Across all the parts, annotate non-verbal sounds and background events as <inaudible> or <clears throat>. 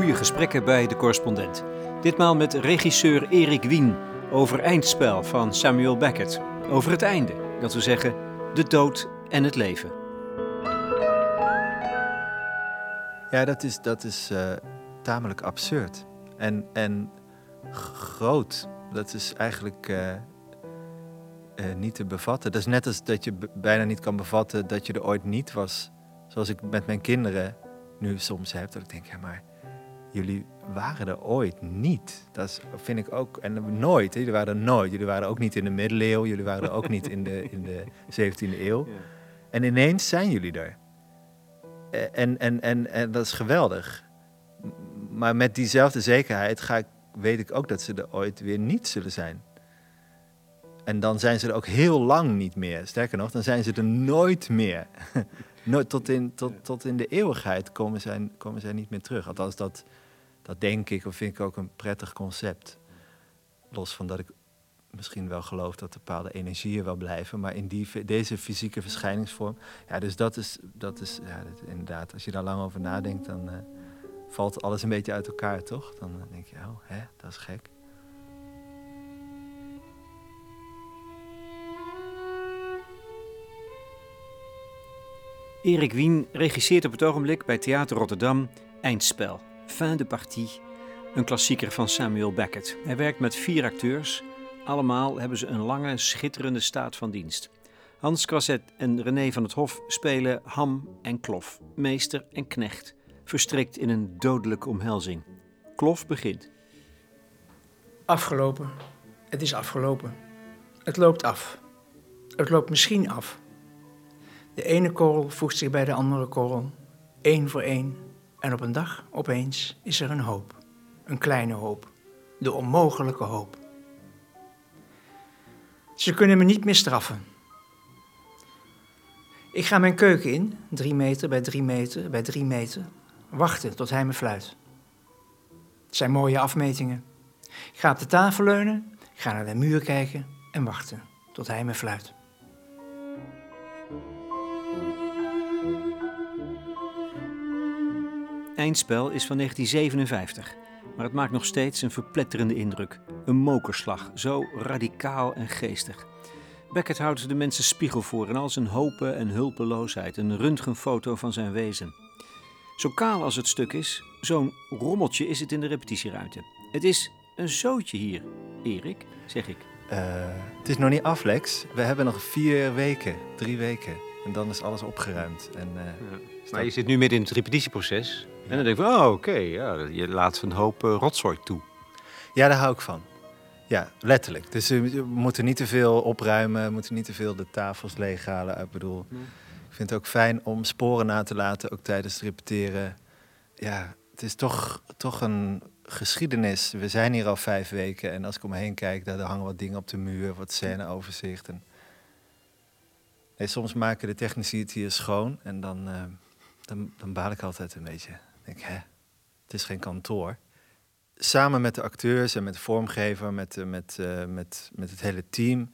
goede gesprekken bij de correspondent. Ditmaal met regisseur Erik Wien over Eindspel van Samuel Beckett. Over het einde, dat we zeggen de dood en het leven. Ja, dat is, dat is uh, tamelijk absurd. En, en groot. Dat is eigenlijk uh, uh, niet te bevatten. Dat is net als dat je bijna niet kan bevatten dat je er ooit niet was. Zoals ik met mijn kinderen nu soms heb. Dat ik denk, ja maar jullie waren er ooit niet. Dat vind ik ook, en nooit, jullie waren er nooit. Jullie waren ook niet in de middeleeuwen, jullie waren er ook niet in de, in de 17e eeuw. En ineens zijn jullie er. En, en, en, en dat is geweldig. Maar met diezelfde zekerheid ga ik, weet ik ook dat ze er ooit weer niet zullen zijn. En dan zijn ze er ook heel lang niet meer. Sterker nog, dan zijn ze er nooit meer. <laughs> Nooit, tot, in, tot, tot in de eeuwigheid komen zij, komen zij niet meer terug. Althans, dat, dat denk ik of vind ik ook een prettig concept. Los van dat ik misschien wel geloof dat bepaalde energieën wel blijven, maar in die, deze fysieke verschijningsvorm. Ja, dus dat is, dat is ja, inderdaad, als je daar lang over nadenkt, dan uh, valt alles een beetje uit elkaar, toch? Dan uh, denk je, oh, hè, dat is gek. Erik Wien regisseert op het ogenblik bij Theater Rotterdam Eindspel, Fin de Partie, een klassieker van Samuel Beckett. Hij werkt met vier acteurs. Allemaal hebben ze een lange, schitterende staat van dienst. Hans Crasset en René van het Hof spelen Ham en Klof, meester en knecht, verstrikt in een dodelijke omhelzing. Klof begint. Afgelopen. Het is afgelopen. Het loopt af. Het loopt misschien af. De ene korrel voegt zich bij de andere korrel, één voor één. En op een dag, opeens, is er een hoop. Een kleine hoop. De onmogelijke hoop. Ze kunnen me niet meer straffen. Ik ga mijn keuken in, drie meter bij drie meter bij drie meter, wachten tot hij me fluit. Het zijn mooie afmetingen. Ik ga op de tafel leunen, ga naar de muur kijken en wachten tot hij me fluit. Eindspel is van 1957, maar het maakt nog steeds een verpletterende indruk. Een mokerslag, zo radicaal en geestig. Beckett houdt de mensen spiegel voor in al zijn hopen en hulpeloosheid, een röntgenfoto van zijn wezen. Zo kaal als het stuk is, zo'n rommeltje is het in de repetitieruimte. Het is een zootje hier, Erik, zeg ik. Uh, het is nog niet af, Lex. We hebben nog vier weken, drie weken. En dan is alles opgeruimd. En, uh, ja. Maar je zit nu midden in het repetitieproces. En dan denk ik van, oh oké, ja, je laat een hoop uh, rotzooi toe. Ja, daar hou ik van. Ja, letterlijk. Dus we moeten niet te veel opruimen, we moeten niet te veel de tafels leeghalen. Ik bedoel, ik vind het ook fijn om sporen na te laten, ook tijdens het repeteren. Ja, het is toch, toch een geschiedenis. We zijn hier al vijf weken en als ik om me heen kijk, daar hangen wat dingen op de muur, wat scèneoverzicht. En... Soms maken de technici het hier schoon en dan, uh, dan, dan baal ik altijd een beetje denk, hè, het is geen kantoor. Samen met de acteurs en met de vormgever, met, eh, met, uh, met, met het hele team,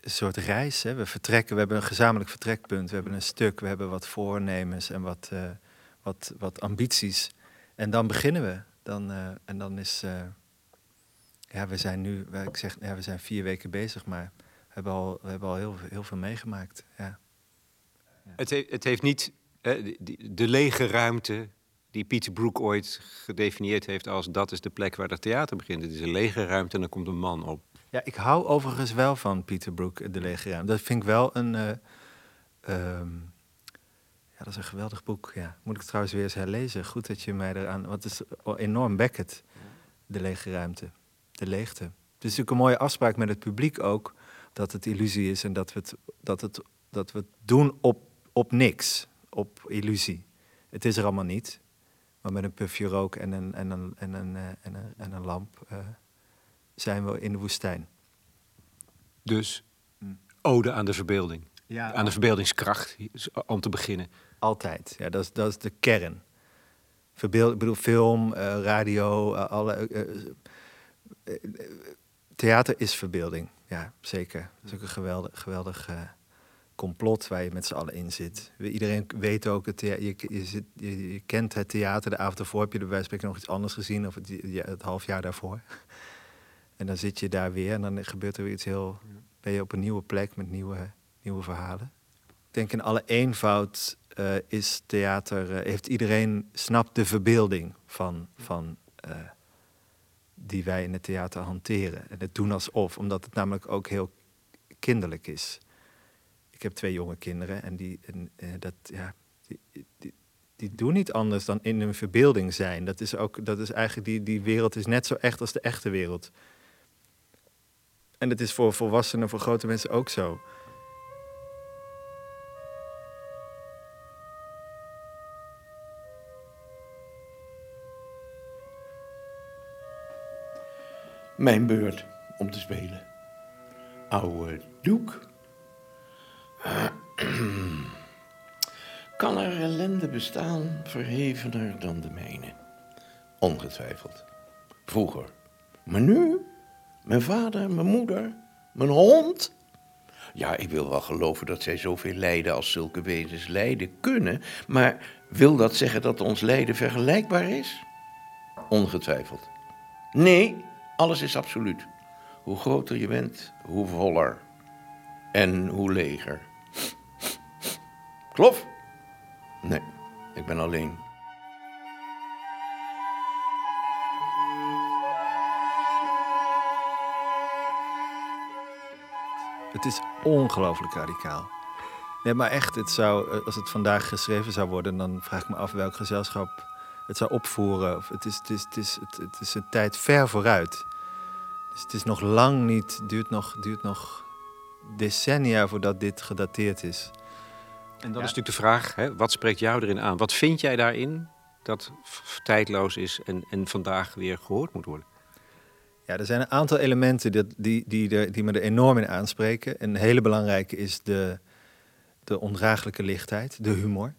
een soort reis. Hè. We vertrekken, we hebben een gezamenlijk vertrekpunt, we hebben een stuk, we hebben wat voornemens en wat, wat, wat ambities. En dan beginnen we. Dan, en dan is, ja, we zijn nu, ik zeg, ja, we zijn vier weken bezig, maar hebben al, we hebben al heel, heel veel meegemaakt. Ja. Het, he het heeft niet de, de lege ruimte die Pieter Broek ooit gedefinieerd heeft als dat is de plek waar het theater begint. Het is een lege ruimte en dan komt een man op. Ja, ik hou overigens wel van Pieter Broek, De Lege Ruimte. Dat vind ik wel een... Uh, ja, dat is een geweldig boek. Ja. Moet ik trouwens weer eens herlezen. Goed dat je mij eraan... Wat is enorm Beckett, De Lege Ruimte. De leegte. Het is natuurlijk een mooie afspraak met het publiek ook... dat het illusie is en dat we het, dat het, dat we het doen op, op niks. Op illusie. Het is er allemaal niet. Maar met een pufje rook en een, en een, en een, uh, en een, en een lamp uh, zijn we in de woestijn. Dus hm. ode aan de verbeelding. Ja, aan de verbeeldingskracht, om te beginnen. Altijd, ja, dat is, dat is de kern. Verbeeld, ik bedoel, film, uh, radio, alle. Theater is verbeelding, ja, zeker. Dat is ook een geweldig, geweldig complot waar je met z'n allen in zit. Iedereen weet ook, het je, je, zit, je, je, kent het theater. De avond ervoor heb je er bij spreken nog iets anders gezien, of het, het half jaar daarvoor. <laughs> En dan zit je daar weer en dan gebeurt er weer iets heel. Ben je op een nieuwe plek met nieuwe, nieuwe verhalen. Ik denk in alle eenvoud uh, is theater. Uh, heeft iedereen snapt de verbeelding van, van die wij in het theater hanteren. En het doen alsof, omdat het namelijk ook heel kinderlijk is. Ik heb twee jonge kinderen en die, en, dat, ja, die, die, die, doen niet anders dan in hun verbeelding zijn. Dat is, ook, dat is eigenlijk, die, die wereld is net zo echt als de echte wereld. En het is voor volwassenen, voor grote mensen ook zo. Mijn beurt om te spelen. Oude doek. <clears throat> Kan er ellende bestaan verhevener dan de mijne? Ongetwijfeld. Vroeger. Maar nu? Mijn vader, mijn moeder, mijn hond. Ja, ik wil wel geloven dat zij zoveel lijden als zulke wezens lijden kunnen, maar wil dat zeggen dat ons lijden vergelijkbaar is? Ongetwijfeld. Nee, alles is absoluut. Hoe groter je bent, hoe voller. En hoe leger. Klopt? Nee, ik ben alleen. Het is ongelooflijk radicaal. Nee, maar echt, het zou, eh, als het vandaag geschreven zou worden, dan vraag ik me af welk gezelschap het zou opvoeren. Het is, het is, het is, het, is een tijd ver vooruit. Dus het is nog lang niet, duurt nog, duurt nog decennia voordat dit gedateerd is. En dan is natuurlijk de vraag, hè, wat spreekt jou erin aan? Wat vind jij daarin dat tijdloos is en, en vandaag weer gehoord moet worden? Ja, er zijn een aantal elementen die, die, die, die me er enorm in aanspreken. Een hele belangrijke is de, de ondraaglijke lichtheid, de humor.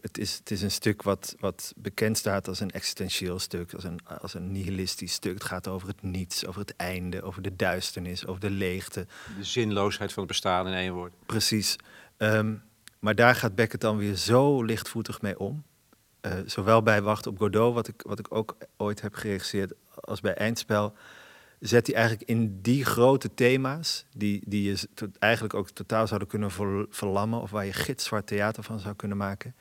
Het is, het is een stuk wat, wat bekend staat als een existentieel stuk, als een, als een nihilistisch stuk. Het gaat over het niets, over het einde, over de duisternis, over de leegte. De zinloosheid van het bestaan in één woord. Precies. Um, maar daar gaat Beckett dan weer zo lichtvoetig mee om. Uh, zowel bij Wacht op Godot, wat ik, wat ik ook ooit heb geregisseerd, als bij Eindspel zet hij eigenlijk in die grote thema's, die, die je eigenlijk ook totaal zouden kunnen verlammen, of waar je gitzwart theater van zou kunnen maken,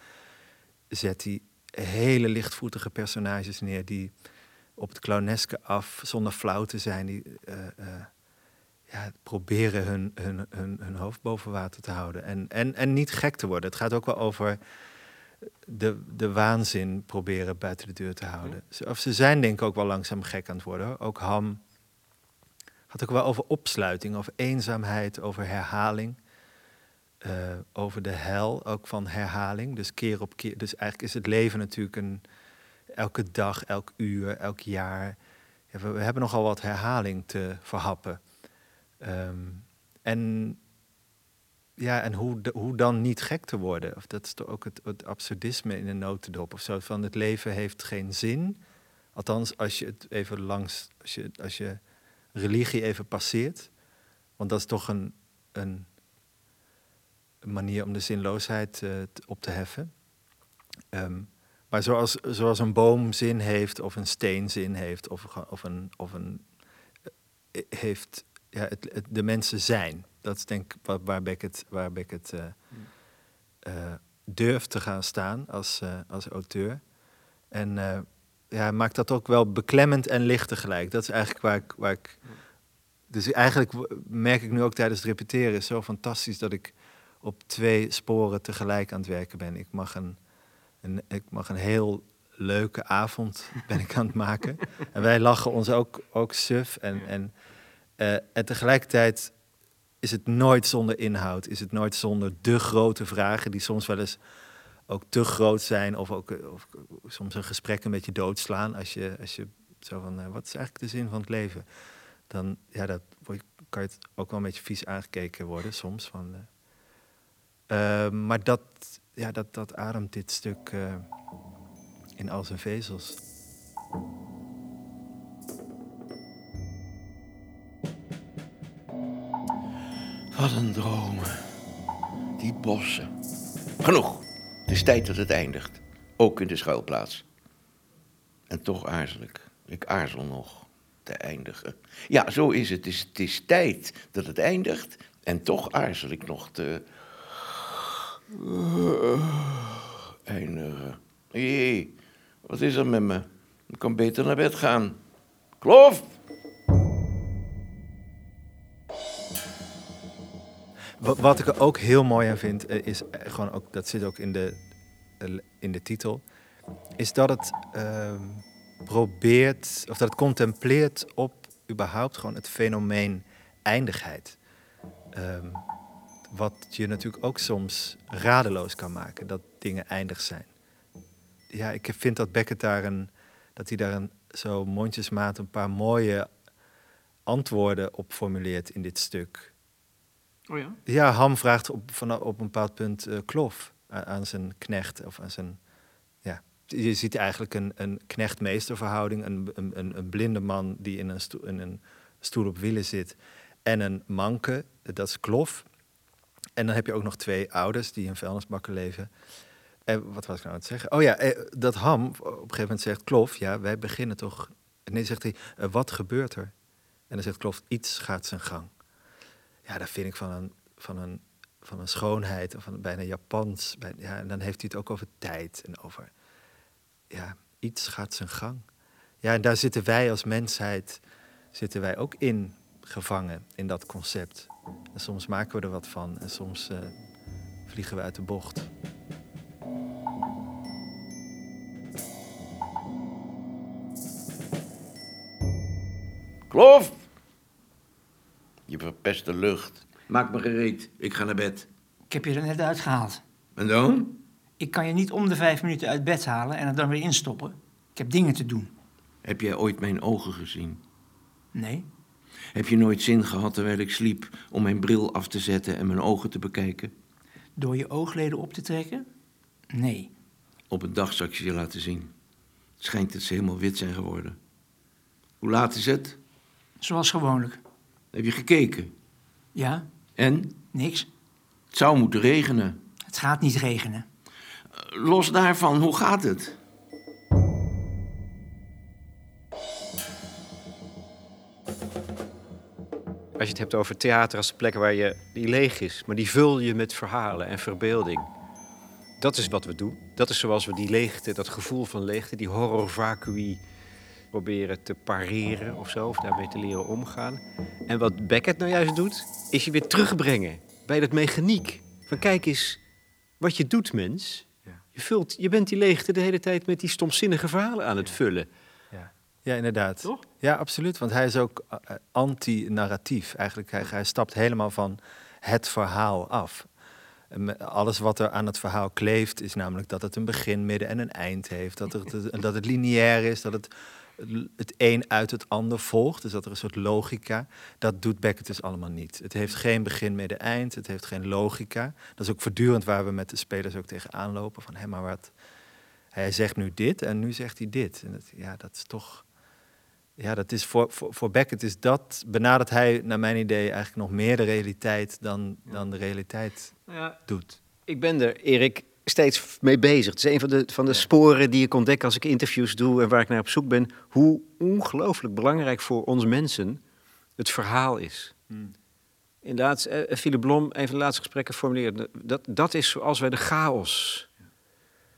zet hij hele lichtvoetige personages neer die op het clowneske af, zonder flauw te zijn, die uh, uh, ja, proberen hun, hun, hun, hun, hoofd boven water te houden. En, en, en niet gek te worden. Het gaat ook wel over de, de waanzin proberen buiten de deur te houden. Of ze zijn denk ik ook wel langzaam gek aan het worden. Ook Ham had ook wel over opsluiting, over eenzaamheid, over herhaling. Uh, over de hel, ook van herhaling. Dus keer op keer. Dus eigenlijk is het leven natuurlijk een. Elke dag, elk uur, elk jaar. Ja, we, hebben nogal wat herhaling te verhappen. Um, en ja, en hoe, hoe dan niet gek te worden? Of dat is toch ook het, het absurdisme in een notendop of zo. Van het leven heeft geen zin. Althans, als je het even langs. Als je, als je religie even passeert. Want dat is toch een, een, manier om de zinloosheid uh, op te heffen. Um, maar zoals, zoals een boom zin heeft, of een steen zin heeft, of, of een, of een uh, heeft ja, het, het, de mensen zijn. Dat is denk ik waar, waar Beckett, waar Beckett uh, durft te gaan staan als, als auteur. En ja, maakt dat ook wel beklemmend en licht tegelijk. Dat is eigenlijk waar ik, waar ik. Dus eigenlijk merk ik nu ook tijdens het repeteren, is zo fantastisch dat ik op twee sporen tegelijk aan het werken ben. Ik mag een, een, ik mag een heel leuke avond <laughs> ben ik aan het maken. En wij lachen ons ook, ook suf. En, en, uh, en tegelijkertijd is het nooit zonder inhoud. Is het nooit zonder de grote vragen die soms wel eens ook te groot zijn of ook eh, of, soms een gesprek een beetje doodslaan als je, als je zo van, uh, wat is eigenlijk de zin van het leven? Dan, ja, dat kan je het ook wel een beetje vies aangekeken worden soms. Van, uh, maar dat, ja, dat, dat ademt dit stuk in al zijn vezels. Wat een dromen Die bossen. Genoeg. Het is tijd dat het eindigt. Ook in de schuilplaats. En toch aarzel ik. Ik aarzel nog te eindigen. Ja, zo is het. Het is, het is tijd dat het eindigt. En toch aarzel ik nog te... eindigen. Hé, wat is er met me? Ik kan beter naar bed gaan. Kloof! Wat, ik er ook heel mooi aan vind, eh, is eh, gewoon ook, dat zit ook in de, eh, in de titel, is dat het ehm, probeert, of dat het contempleert op überhaupt gewoon het fenomeen eindigheid. Ehm, wat je natuurlijk ook soms radeloos kan maken, dat dingen eindig zijn. Ja, ik vind dat Beckett daar een, dat hij daar een, zo mondjesmaat een paar mooie antwoorden op formuleert in dit stuk. Oh ja? Ham vraagt op, op een bepaald punt uh, klof aan, zijn knecht. Of aan zijn, ja. Je ziet eigenlijk een, een knecht-meesterverhouding. Een, een, een blinde man die in een, stoel, in een stoel op wielen zit. En een manke, dat is klof. En dan heb je ook nog twee ouders die in vuilnisbakken leven. En wat was ik nou aan het zeggen? Oh ja, eh, dat Ham op een gegeven moment zegt... Klof, ja, wij beginnen toch... Nee, zegt hij, uh, wat gebeurt er? En dan zegt Klof, iets gaat zijn gang. Ja, dat vind ik van een, van een, van een schoonheid, of van bijna Japans. Ja, en dan heeft hij het ook over tijd en over... Ja, iets gaat zijn gang. Ja, en daar zitten wij als mensheid zitten wij ook in gevangen, in dat concept. En soms maken we er wat van en soms uh, vliegen we uit de bocht. Kloof! Je verpest de lucht. Maak me gereed. Ik ga naar bed. Ik heb je er net uitgehaald. En dan? Ik kan je niet om de vijf minuten uit bed halen en er dan weer instoppen. Ik heb dingen te doen. Heb jij ooit mijn ogen gezien? Nee. Heb je nooit zin gehad terwijl ik sliep om mijn bril af te zetten en mijn ogen te bekijken? Door je oogleden op te trekken? Nee. Op een dag zal ik je je laten zien. Het schijnt dat ze helemaal wit zijn geworden. Hoe laat is het? Zoals gewoonlijk. Heb je gekeken? Ja. En? Niks. Het zou moeten regenen. Het gaat niet regenen. Los daarvan, hoe gaat het? Als je het hebt over theater als de plek waar je, die leeg is, maar die vul je met verhalen en verbeelding. Dat is wat we doen. Dat is zoals we die leegte, dat gevoel van leegte, die horror vacui proberen te pareren of zo, of daarmee te leren omgaan. En wat Beckett nou juist doet, is je weer terugbrengen bij dat mechaniek. Van kijk eens wat je doet, mens. Je, vult, je bent die leegte de hele tijd met die stomzinnige verhalen aan het vullen. Ja, ja inderdaad. Toch? Ja, absoluut. Want hij is ook uh, anti-narratief. Eigenlijk, hij, hij stapt helemaal van het verhaal af. Alles wat er aan het verhaal kleeft, is namelijk dat het een begin, midden en een eind heeft. Dat, het, dat het lineair is, dat het het een uit het ander volgt. Dus dat er een soort logica. Dat doet Beckett dus allemaal niet. Het heeft geen begin, midden, eind. Het heeft geen logica. Dat is ook voortdurend waar we met de spelers ook tegenaan lopen. Van, hé, maar wat... Hij zegt nu dit en nu zegt hij dit. En dat, ja, dat is toch... Ja, dat is voor, voor, voor Beckett is dat... benadert hij, naar mijn idee, eigenlijk nog meer de realiteit... dan, dan de realiteit ja, doet. Ik ben er, Erik, steeds mee bezig. Het is een van de, van de sporen die ik ontdek als ik interviews doe en waar ik naar op zoek ben. Hoe ongelooflijk belangrijk voor ons mensen het verhaal is. Hmm. Inderdaad, eh, Philip Blom, een van de laatste gesprekken formuleerde. Dat, dat is zoals wij de chaos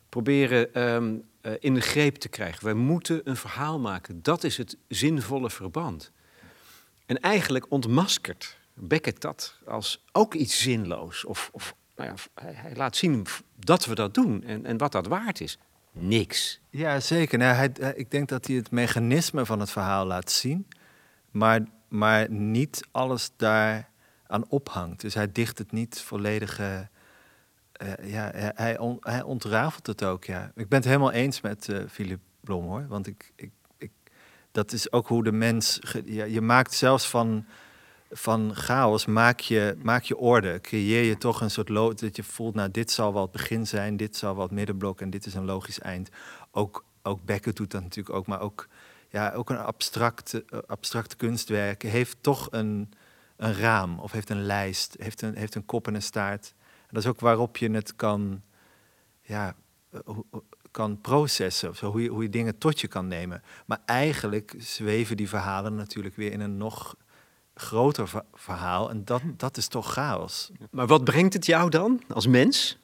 proberen um, uh, in de greep te krijgen. Wij moeten een verhaal maken. Dat is het zinvolle verband. En eigenlijk ontmaskert Beckett dat als ook iets zinloos of, of nou ja, hij, laat zien dat we dat doen en, en wat dat waard is. Niks. Ja, zeker. Nou, hij, ik denk dat hij het mechanisme van het verhaal laat zien, maar, maar niet alles daar aan ophangt. Dus hij dicht het niet volledig. Uh, ja, hij, hij ontrafelt het ook. Ja. Ik ben het helemaal eens met uh, Philip Blom hoor. Want ik, ik, ik, dat is ook hoe de mens. ja, je maakt zelfs van van chaos maak je, maak je orde. Creëer je toch een soort lood dat je voelt, nou, dit zal wel het begin zijn, dit zal wel het middenblok en dit is een logisch eind. Ook, ook doet dat natuurlijk ook, maar ook, ja, ook een abstract, abstract kunstwerk heeft toch een, een raam of heeft een lijst, heeft een, heeft een kop en een staart. dat is ook waarop je het kan, ja, kan processen, of zo, hoe, je, hoe je dingen tot je kan nemen. Maar eigenlijk zweven die verhalen natuurlijk weer in een nog groter verhaal. En dat, dat is toch chaos. Maar wat brengt het jou dan als mens,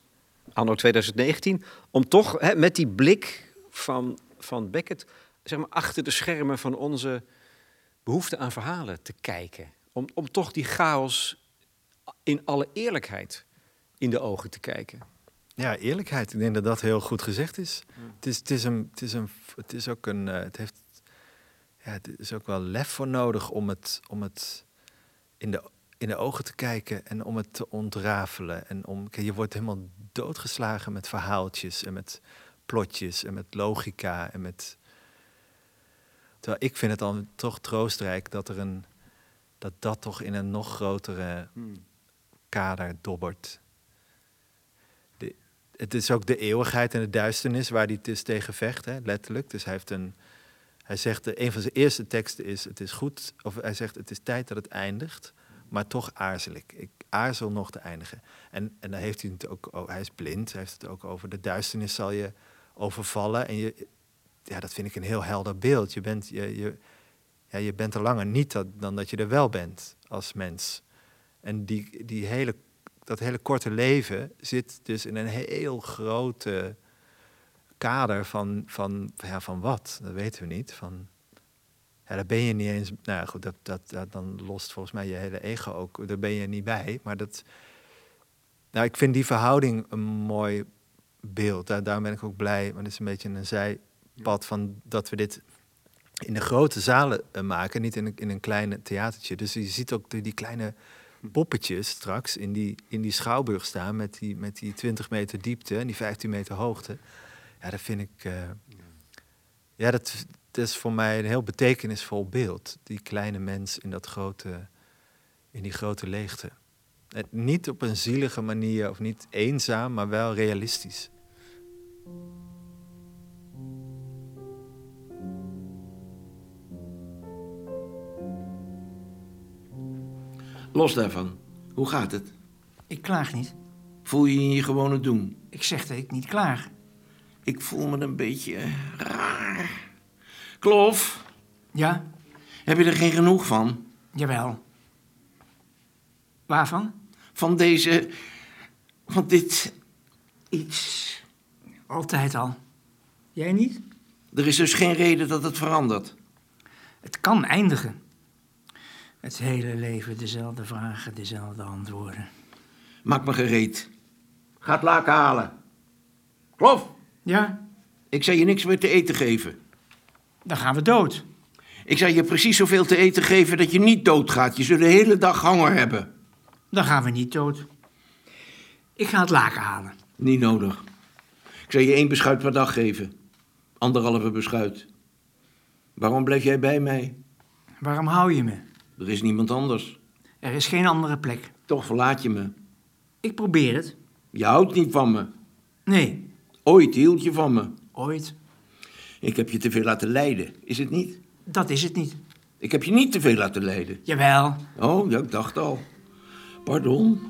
anno 2019, om toch hè, met die blik van, van Beckett, zeg maar, achter de schermen van onze behoefte aan verhalen te kijken? Om, om toch die chaos in alle eerlijkheid in de ogen te kijken. Ja, eerlijkheid. Ik denk dat dat heel goed gezegd is. Het, is het, is een, het, is een, het is ook een. eh, het, heeft, ja, het is ook wel lef voor nodig om het, om het in, de, in de ogen te kijken en om het te ontrafelen. En om, je wordt helemaal doodgeslagen met verhaaltjes en met plotjes en met logica. En met, terwijl ik vind het dan toch troostrijk dat er een. Dat dat toch in een nog grotere kader dobbert het is ook de eeuwigheid en de duisternis waar hij het is tegen vecht, hè, letterlijk. Dus hij heeft een. Hij zegt, de, een van zijn eerste teksten is: Het is goed. Of hij zegt: Het is tijd dat het eindigt. Maar toch aarzel ik. Ik aarzel nog te eindigen. En, en dan heeft hij het ook. Oh, hij is blind. Hij heeft het ook over de duisternis zal je overvallen. En je, ja, dat vind ik een heel helder beeld. Je bent, je, je, ja, je bent er langer niet dan dat je er wel bent als mens. En die, die hele dat hele korte leven zit dus in een heel grote kader van, van, ja, van wat? Dat weten we niet. Van, daar ben je niet eens. Nou goed, dat, dat, dat, dan lost volgens mij je hele ego ook. Daar ben je niet bij. Maar dat. Nou, ik vind die verhouding een mooi beeld. Daar, daarom ben ik ook blij. Maar het is een beetje een zijpad van dat we dit in de grote zalen eh, maken, niet in een, in een kleine theatertje. Dus je ziet ook die, die kleine poppetjes straks in die, in die schouwburg staan met die, met die 20 meter diepte en die 15 meter hoogte. Ja, dat vind ik. eh, ja, dat, dat is voor mij een heel betekenisvol beeld. Die kleine mens in, dat grote, in die grote leegte. En niet op een zielige manier of niet eenzaam, maar wel realistisch. Los daarvan. Hoe gaat het? Ik klaag niet. Voel je je in je gewone doen? Ik zeg dat ik niet klaag. Ik voel me een beetje raar. Klof, Ja, heb je er geen genoeg van? jawel. Waarvan? Van deze... Van dit... iets... Altijd al. Jij niet? Er is dus geen reden dat het verandert. Het kan eindigen. Het hele leven dezelfde vragen, dezelfde antwoorden. Maak me gereed. Ga het laken halen. Klof, Ja, ik zal je niks meer te eten geven. dan gaan we dood. Ik zal je precies zoveel te eten geven dat je niet doodgaat. Je zult de hele dag honger hebben. Dan gaan we niet dood. Ik ga het laken halen. Niet nodig. Ik zal je één beschuit per dag geven. Anderhalve beschuit. Waarom blijf jij bij mij? Waarom hou je me? Er is niemand anders. Er is geen andere plek. Toch verlaat je me. Ik probeer het. Je houdt niet van me. Nee, Ooit hield je van me. ooit. Ik heb je te veel laten lijden, is het niet? Dat is het niet. Ik heb je niet te veel laten lijden. Jawel. Oh, ja, ik dacht al. Pardon.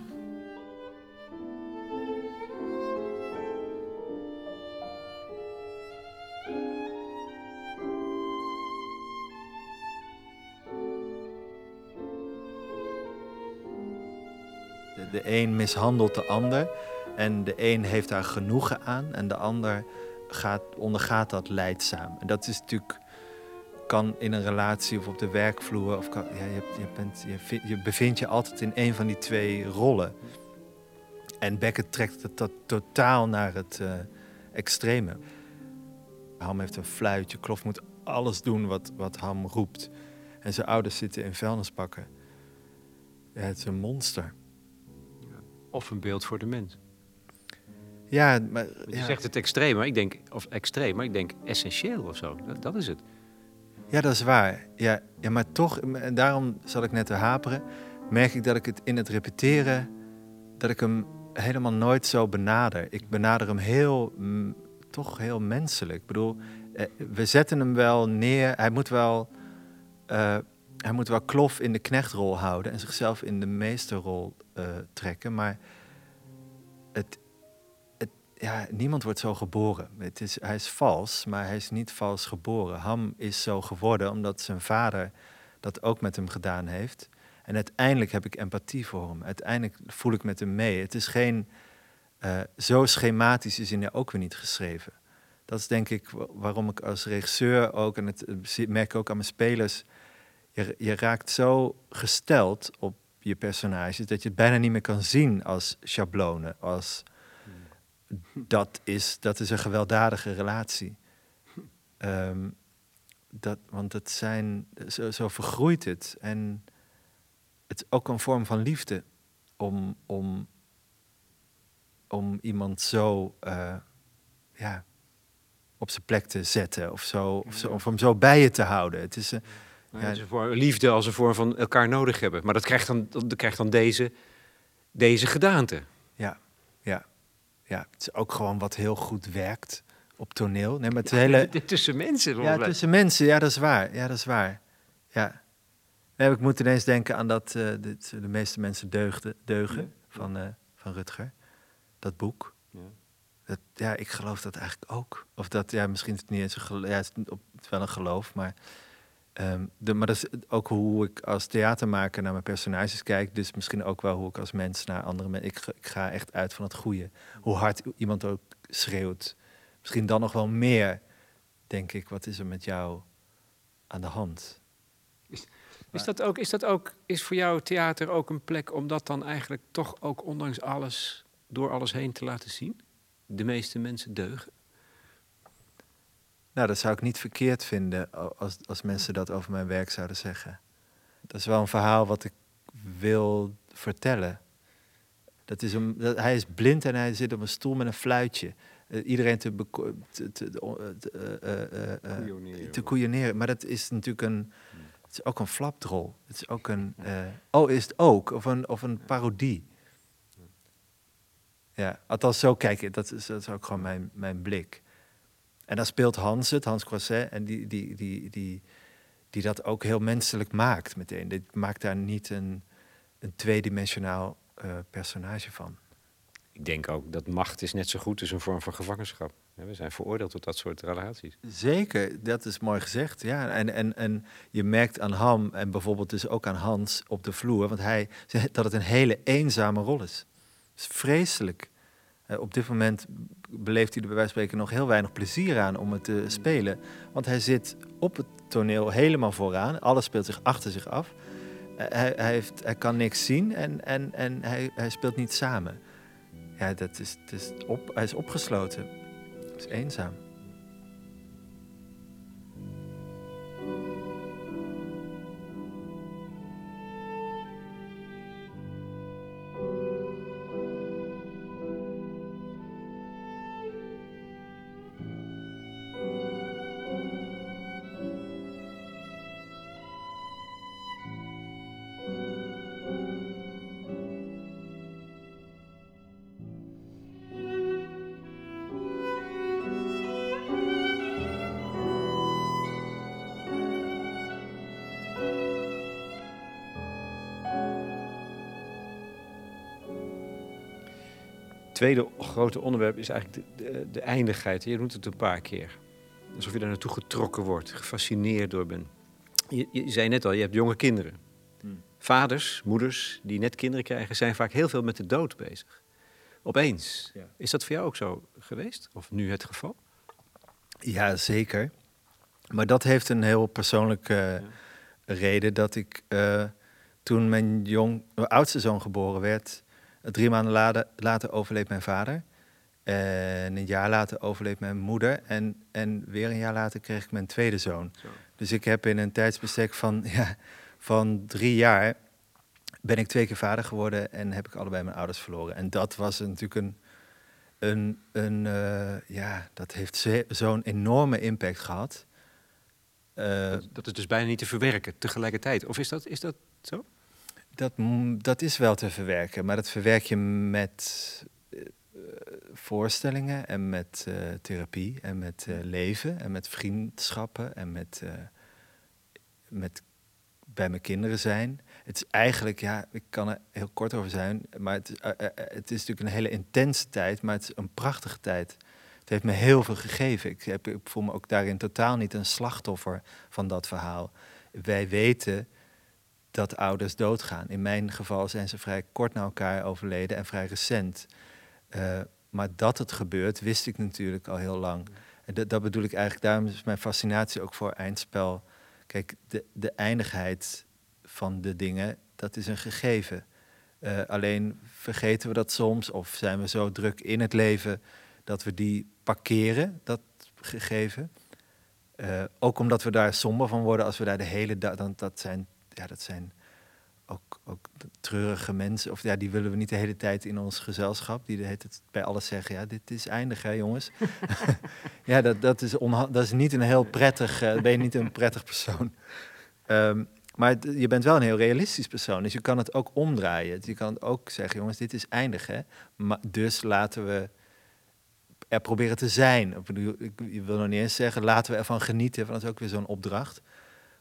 De, de een mishandelt de ander en de een heeft daar genoegen aan en de ander gaat, ondergaat dat leidzaam. En dat is natuurlijk, kan in een relatie of op de werkvloer, of kan, ja, je, bent, je, je bevindt je altijd in een van die twee rollen. En Beckett trekt het tot, totaal naar het eh, extreme. Ham heeft een fluitje, Klof moet alles doen wat, wat Ham roept. En zijn ouders zitten in vuilnisbakken. Ja, het is een monster. Of een beeld voor de mens. Ja, maar Je zegt het extreem, maar ik denk, of extreem, maar ik denk essentieel of zo. Dat, dat is het. ja, dat is waar. Ja, ja, maar toch, en daarom zal ik net te haperen, merk ik dat ik het in het repeteren, dat ik hem helemaal nooit zo benader. Ik benader hem heel, toch heel menselijk. Ik bedoel, eh, we zetten hem wel neer. Hij moet wel, eh, hij moet wel klof in de knechtrol houden en zichzelf in de meesterrol eh, trekken. Maar het, het, ja, niemand wordt zo geboren. Het is, hij is vals, maar hij is niet vals geboren. Ham is zo geworden omdat zijn vader dat ook met hem gedaan heeft. En uiteindelijk heb ik empathie voor hem. Uiteindelijk voel ik met hem mee. Het is geen. eh, zo schematisch is hij ook weer niet geschreven. Dat is denk ik wa- waarom ik als regisseur ook, en het eh, merk ook aan mijn spelers, je, je raakt zo gesteld op je personages dat je het bijna niet meer kan zien als schablonen. Als dat is, dat is een gewelddadige relatie. Ehm, dat, want het zijn, zo, zo vergroeit het. En het is ook een vorm van liefde om, om, om iemand zo eh, ja, op zijn plek te zetten of, zo, of, zo, of hem zo bij je te houden. Het is, eh, Ja, het is een vorm- liefde als een vorm van elkaar nodig hebben. Maar dat krijgt dan, dat krijgt dan deze, deze gedaante. Ja, het is ook gewoon wat heel goed werkt op toneel. Nee, maar het hele, Tussen mensen. Ja, tussen mensen, ja, dat is waar. Ja, dat is waar. Ja. Nee, ik moet ineens denken aan dat eh, dit, de meeste mensen deugden, deugen Ja. van, eh, van Rutger. Dat boek. Ja. Dat, ja, ik geloof dat eigenlijk ook. Of dat, ja, misschien is het niet eens een geloof. Ja, het is wel een geloof, maar... ehm, de, maar dat is ook hoe ik als theatermaker naar mijn personages kijk. Dus misschien ook wel hoe ik als mens naar andere mensen... Ik, ga- ik ga echt uit van het goede. Hoe hard iemand ook schreeuwt. Misschien dan nog wel meer, denk ik. Wat is er met jou aan de hand? Is dat ook, is dat ook, is voor jou theater ook een plek om dat dan eigenlijk toch ook ondanks alles, door alles heen te laten zien? De meeste mensen deugen. Nou, dat zou ik niet verkeerd vinden als, als mensen dat over mijn werk zouden zeggen. Dat is wel een verhaal wat ik wil vertellen. Dat is een, dat, hij is blind en hij zit op een stoel met een fluitje. Eh, iedereen te, te, te, te, eh, te koeioneren. Maar dat is natuurlijk een... Het is ook een flapdrol. Het is ook een... oh, is het ook? Of een, of een parodie. Ja, althans zo kijk ik. Dat is, dat is ook gewoon mijn, mijn blik. En dan speelt Hans het, Hans Croisset, en die, die, die, die, die dat ook heel menselijk maakt meteen. Dit maakt daar niet een, een tweedimensionaal eh, personage van. Ik denk ook dat macht is net zo goed als een vorm van gevangenschap. We zijn veroordeeld tot dat soort relaties. Zeker, dat is mooi gezegd. Ja. En, en, en je merkt aan Ham en bijvoorbeeld dus ook aan Hans op de vloer, want hij dat het een hele eenzame rol is. Het is vreselijk. Eh, op dit moment beleeft hij er bij wijze spreken nog heel weinig plezier aan om het te spelen. Want hij zit op het toneel helemaal vooraan. Alles speelt zich achter zich af. Eh, hij, hij, heeft, hij kan niks zien en, en, en hij, hij speelt niet samen. Ja, dat is, het is op, hij is opgesloten. Hij is eenzaam. Tweede grote onderwerp is eigenlijk de, de, de eindigheid. Je noemt het een paar keer. Alsof je daar naartoe getrokken wordt, gefascineerd door bent. Je, je zei net al, je hebt jonge kinderen. Hmm. Vaders, moeders die net kinderen krijgen, zijn vaak heel veel met de dood bezig. Opeens. Ja. Is dat voor jou ook zo geweest? Of nu het geval? Ja, zeker. Maar dat heeft een heel persoonlijke eh, reden dat ik eh, toen mijn, jong, mijn oudste zoon geboren werd, drie maanden later, later overleed mijn vader. En een jaar later overleed mijn moeder. En, en weer een jaar later kreeg ik mijn tweede zoon. Zo. Dus ik heb in een tijdsbestek van, <laughs> ja, van drie jaar ben ik twee keer vader geworden en heb ik allebei mijn ouders verloren. En dat was natuurlijk een, een, een eh, ja, dat heeft zo'n enorme impact gehad. Eh, Dat, dat is dus bijna niet te verwerken tegelijkertijd. Of is dat, is dat zo? Dat, dat is wel te verwerken, maar dat verwerk je met eh, voorstellingen en met eh, therapie en met eh, leven en met vriendschappen en met, met bij mijn kinderen zijn. Het is eigenlijk, ja, ik kan er heel kort over zijn, maar het, is- het is natuurlijk een hele intense tijd, maar het is een prachtige tijd. Het heeft me heel veel gegeven. Ik, heb, ik voel me ook daarin totaal niet een slachtoffer van dat verhaal. Wij weten dat ouders doodgaan. In mijn geval zijn ze vrij kort na elkaar overleden en vrij recent. Eh, maar dat het gebeurt, wist ik natuurlijk al heel lang. En dat, bedoel ik eigenlijk, daarom is mijn fascinatie ook voor eindspel. Kijk, de, de eindigheid van de dingen, dat is een gegeven. Eh, alleen vergeten we dat soms, of zijn we zo druk in het leven dat we die parkeren, dat gegeven. Eh, ook omdat we daar somber van worden als we daar de hele dag. Dat zijn, ja, dat zijn ook, ook treurige mensen. Of ja, die willen we niet de hele tijd in ons gezelschap. Die tijd bij alles zeggen: ja, dit is eindig, hè, jongens. <laughs> ja, dat, dat, is dat is niet een heel prettig. eh, ben je niet een prettig persoon. Ehm, maar het- je bent wel een heel realistisch persoon. Dus je kan het ook omdraaien. Je kan ook zeggen: jongens, dit is eindig, hè. Maar, dus laten we er proberen te zijn. Ik bedoel, ik wil nog niet eens zeggen, laten we ervan genieten, want dat is ook weer zo'n opdracht.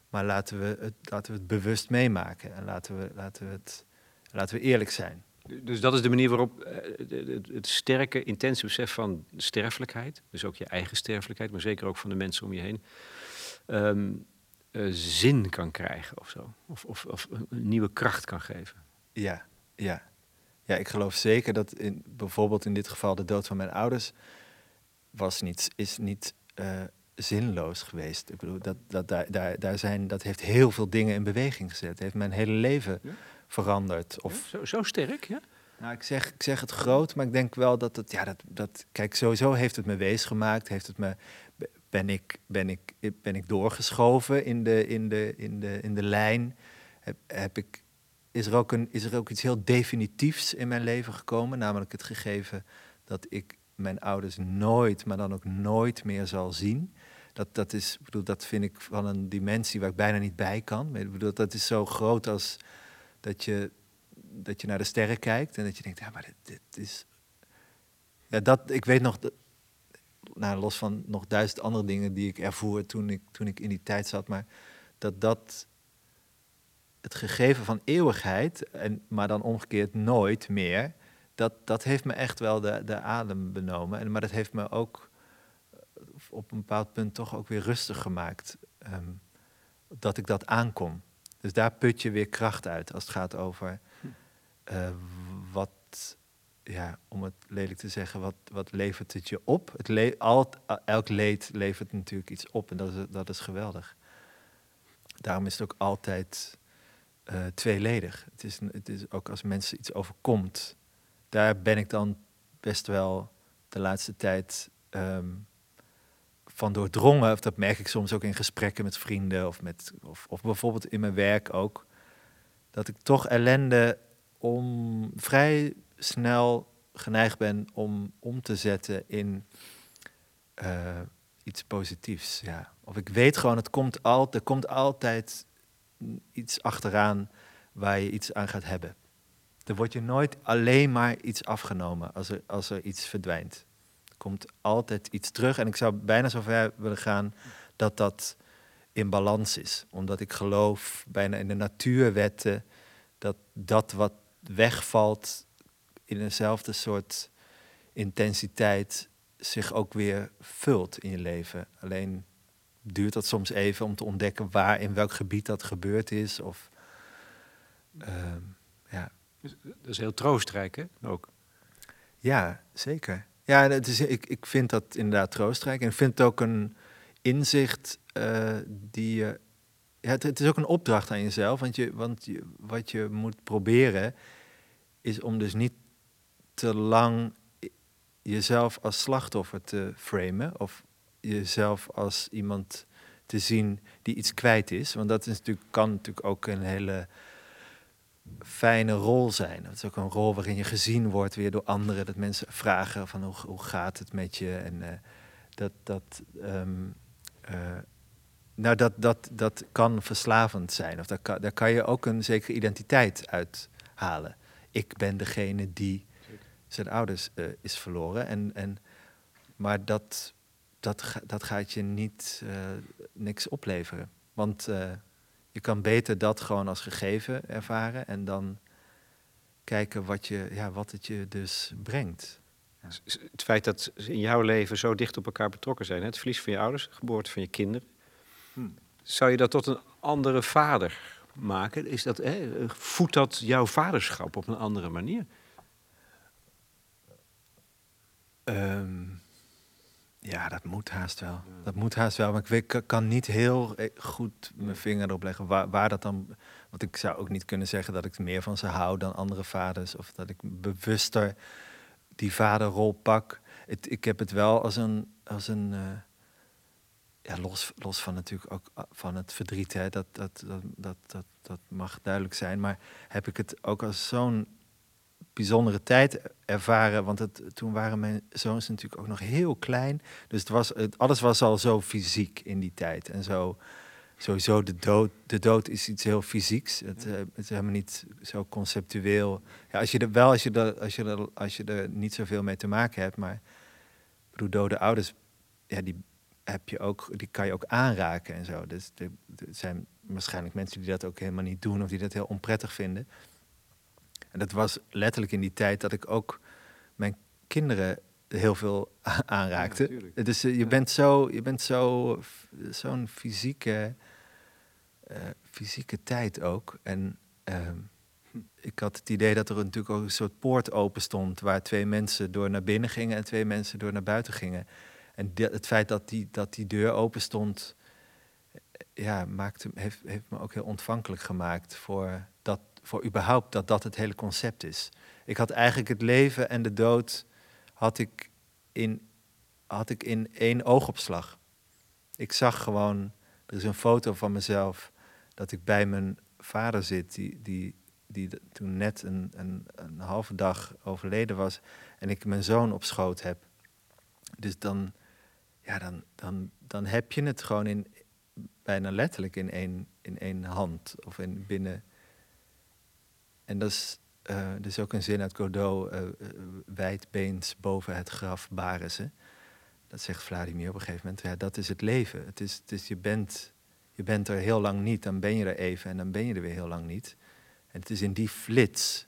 Maar laten we, het, laten we het bewust meemaken en laten we, laten we, het, laten we eerlijk zijn. Dus dat is de manier waarop eh, het sterke, intense besef van sterfelijkheid, dus ook je eigen sterfelijkheid, maar zeker ook van de mensen om je heen, ehm, eh, zin kan krijgen of zo. Of, of, of een nieuwe kracht kan geven. Ja, ja. Ja, ik geloof zeker dat in, bijvoorbeeld in dit geval de dood van mijn ouders was niet, is niet eh, zinloos geweest. Ik bedoel, dat, dat, daar, daar, daar zijn, dat heeft heel veel dingen in beweging gezet. Het heeft mijn hele leven Ja? veranderd. Of, Zo, zo sterk, ja? Nou, ik zeg, ik zeg het groot, maar ik denk wel dat het, ja, dat, dat, kijk, sowieso heeft het me wees gemaakt, heeft het me, ben ik, ben ik, ben ik doorgeschoven in de, in de, in de, in de lijn, heb, heb ik, is er, ook een, is er ook iets heel definitiefs in mijn leven gekomen, namelijk het gegeven dat ik mijn ouders nooit, maar dan ook nooit meer zal zien. Dat, dat, is, bedoel, dat vind ik van een dimensie waar ik bijna niet bij kan. Bedoel, dat is zo groot als dat je dat je naar de sterren kijkt en dat je denkt, ja, maar dit, dit is. Ja, dat, ik weet nog, nou, los van nog duizend andere dingen die ik ervoer toen ik, toen ik in die tijd zat, maar dat dat het gegeven van eeuwigheid, en, maar dan omgekeerd nooit meer, dat, dat heeft me echt wel de, de adem benomen. En, maar dat heeft me ook op een bepaald punt toch ook weer rustig gemaakt. ehm, dat ik dat aankom. Dus daar put je weer kracht uit als het gaat over eh, wat, ja, om het lelijk te zeggen, wat, wat levert het je op? Het le al, elk leed levert natuurlijk iets op en dat is, dat is geweldig. Daarom is het ook altijd eh, tweeledig. Het is, het is ook als mensen iets overkomt, daar ben ik dan best wel de laatste tijd ehm, van doordrongen. Of dat merk ik soms ook in gesprekken met vrienden of, met, of, of bijvoorbeeld in mijn werk ook. Dat ik toch ellende om vrij snel geneigd ben om om te zetten in eh, iets positiefs. Ja. Of ik weet gewoon, het komt altijd, er komt altijd iets achteraan waar je iets aan gaat hebben. Er wordt je nooit alleen maar iets afgenomen als er, als er iets verdwijnt. Komt altijd iets terug. En ik zou bijna zover willen gaan dat dat in balans is. Omdat ik geloof bijna in de natuurwetten dat dat wat wegvalt in eenzelfde soort intensiteit zich ook weer vult in je leven. Alleen duurt dat soms even om te ontdekken waar in welk gebied dat gebeurd is. Of, ehm, ja. Dat is heel troostrijk, hè? Ook. ja, zeker. Ja, het is, ik, ik vind dat inderdaad troostrijk. En ik vind het ook een inzicht eh, die. Ja, het, het is ook een opdracht aan jezelf. Want, je, want je, wat je moet proberen is om dus niet te lang jezelf als slachtoffer te framen. Of jezelf als iemand te zien die iets kwijt is. Want dat is natuurlijk, kan natuurlijk ook een hele fijne rol zijn. Dat is ook een rol waarin je gezien wordt weer door anderen. Dat mensen vragen van hoe, hoe gaat het met je? En eh, dat, dat, ehm, eh, nou, dat, dat, dat kan verslavend zijn. Of daar kan, daar kan je ook een zekere identiteit uit halen. Ik ben degene die zijn ouders eh, is verloren. En, en, maar dat, dat, dat gaat je niet niks opleveren. Want je kan beter dat gewoon als gegeven ervaren en dan kijken wat, je, ja, wat het je dus brengt. Het feit dat ze in jouw leven zo dicht op elkaar betrokken zijn, hè? het verlies van je ouders, de geboorte van je kinderen, Hmm. zou je dat tot een andere vader maken? Is dat, hè, voedt dat jouw vaderschap op een andere manier? Ehm, ja, dat moet haast wel. Dat moet haast wel, maar ik weet, kan niet heel eh, goed mijn vinger erop leggen waar, dat dan... Want ik zou ook niet kunnen zeggen dat ik meer van ze hou dan andere vaders... of dat ik bewuster die vaderrol pak. Het, ik heb het wel als een... Als een eh, ja, los, los van natuurlijk ook ah, van het verdriet, dat, dat, dat, dat, dat mag duidelijk zijn. Maar heb ik het ook als zo'n bijzondere tijd ervaren. Want het, toen waren mijn zoons natuurlijk ook nog heel klein. Dus het was, het, alles was al zo fysiek in die tijd. En zo, sowieso de dood, de dood is iets heel fysieks. Het, eh, het is helemaal niet zo conceptueel. Ja, als je er wel, als je er, als je er, als je er niet zoveel mee te maken hebt. Maar ik bedoel, dode ouders, ja, die heb je ook, die kan je ook aanraken en zo. Dus er zijn waarschijnlijk mensen die dat ook helemaal niet doen of die dat heel onprettig vinden. En dat was letterlijk in die tijd dat ik ook mijn kinderen heel veel <laughs> aanraakte. dus eh, je bent zo, je bent zo, zo'n fysieke, eh, fysieke tijd ook. En ehm, ik had het idee dat er natuurlijk ook een soort poort open stond waar twee mensen door naar binnen gingen en twee mensen door naar buiten gingen. En het feit dat die, dat die deur open stond, eh, ja, maakte, heeft, heeft me ook heel ontvankelijk gemaakt voor, dat, voor überhaupt dat dat het hele concept is. Ik had eigenlijk het leven en de dood had ik in, had ik in één oogopslag. Ik zag gewoon, er is een foto van mezelf dat ik bij mijn vader zit, die, die, die toen net een, een, een halve dag overleden was, en ik mijn zoon op schoot heb. Dus dan, ja, dan, dan, dan heb je het gewoon in, bijna letterlijk in één, in één hand of in binnen. En dat is, eh is ook een zin uit Godot, eh, eh, wijdbeens boven het graf baren. Dat zegt Vladimir op een gegeven moment. Ja, dat is het leven. Het is, het is, je, bent, je bent er heel lang niet, dan ben je er even en dan ben je er weer heel lang niet. En het is in die flits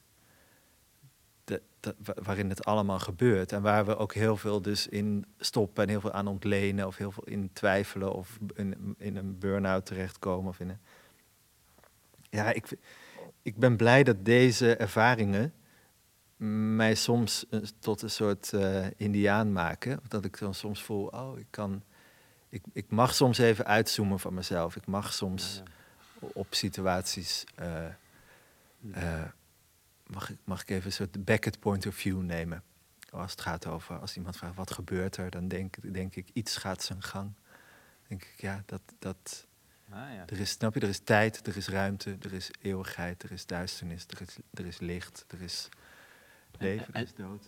waarin het allemaal gebeurt. En waar we ook heel veel dus in stoppen en heel veel aan ontlenen. Of heel veel in twijfelen of in, in een burn-out terechtkomen. Of in. Ja, ik, ik ben blij dat deze ervaringen mij soms tot een soort eh, indiaan maken. Dat ik dan soms voel, oh, ik kan... Ik, ik mag soms even uitzoomen van mezelf. Ik mag soms op situaties... eh, eh, mag, ik, mag ik even een soort Beckett point of view nemen? Als het gaat over, als iemand vraagt wat gebeurt er, dan denk, denk ik iets gaat zijn gang. denk ik, ja, dat, dat, er is, snap je, er is tijd, er is ruimte, er is eeuwigheid, er is duisternis, er is, er is licht, er is leven, er is dood.